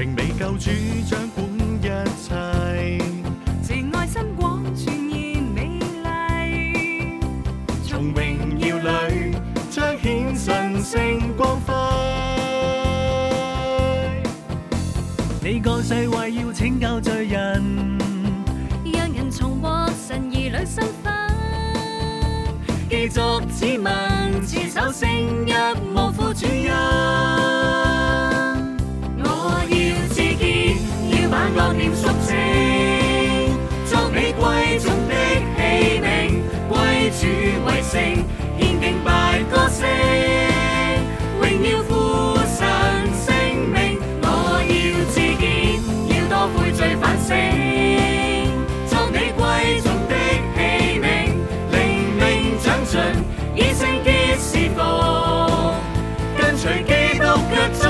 主掌管一切，自爱心广传而美丽。从荣耀里彰显神圣光辉。你降世为要拯救罪人，让人重获神儿女身份，寄作子民，持守念赎罪，做你贵重的器皿，归主为圣，献敬拜歌声，荣耀父神圣明。我要自洁，要多悔罪反省，做你贵重的器皿，令令长进，以圣洁侍奉，跟随基督脚踪。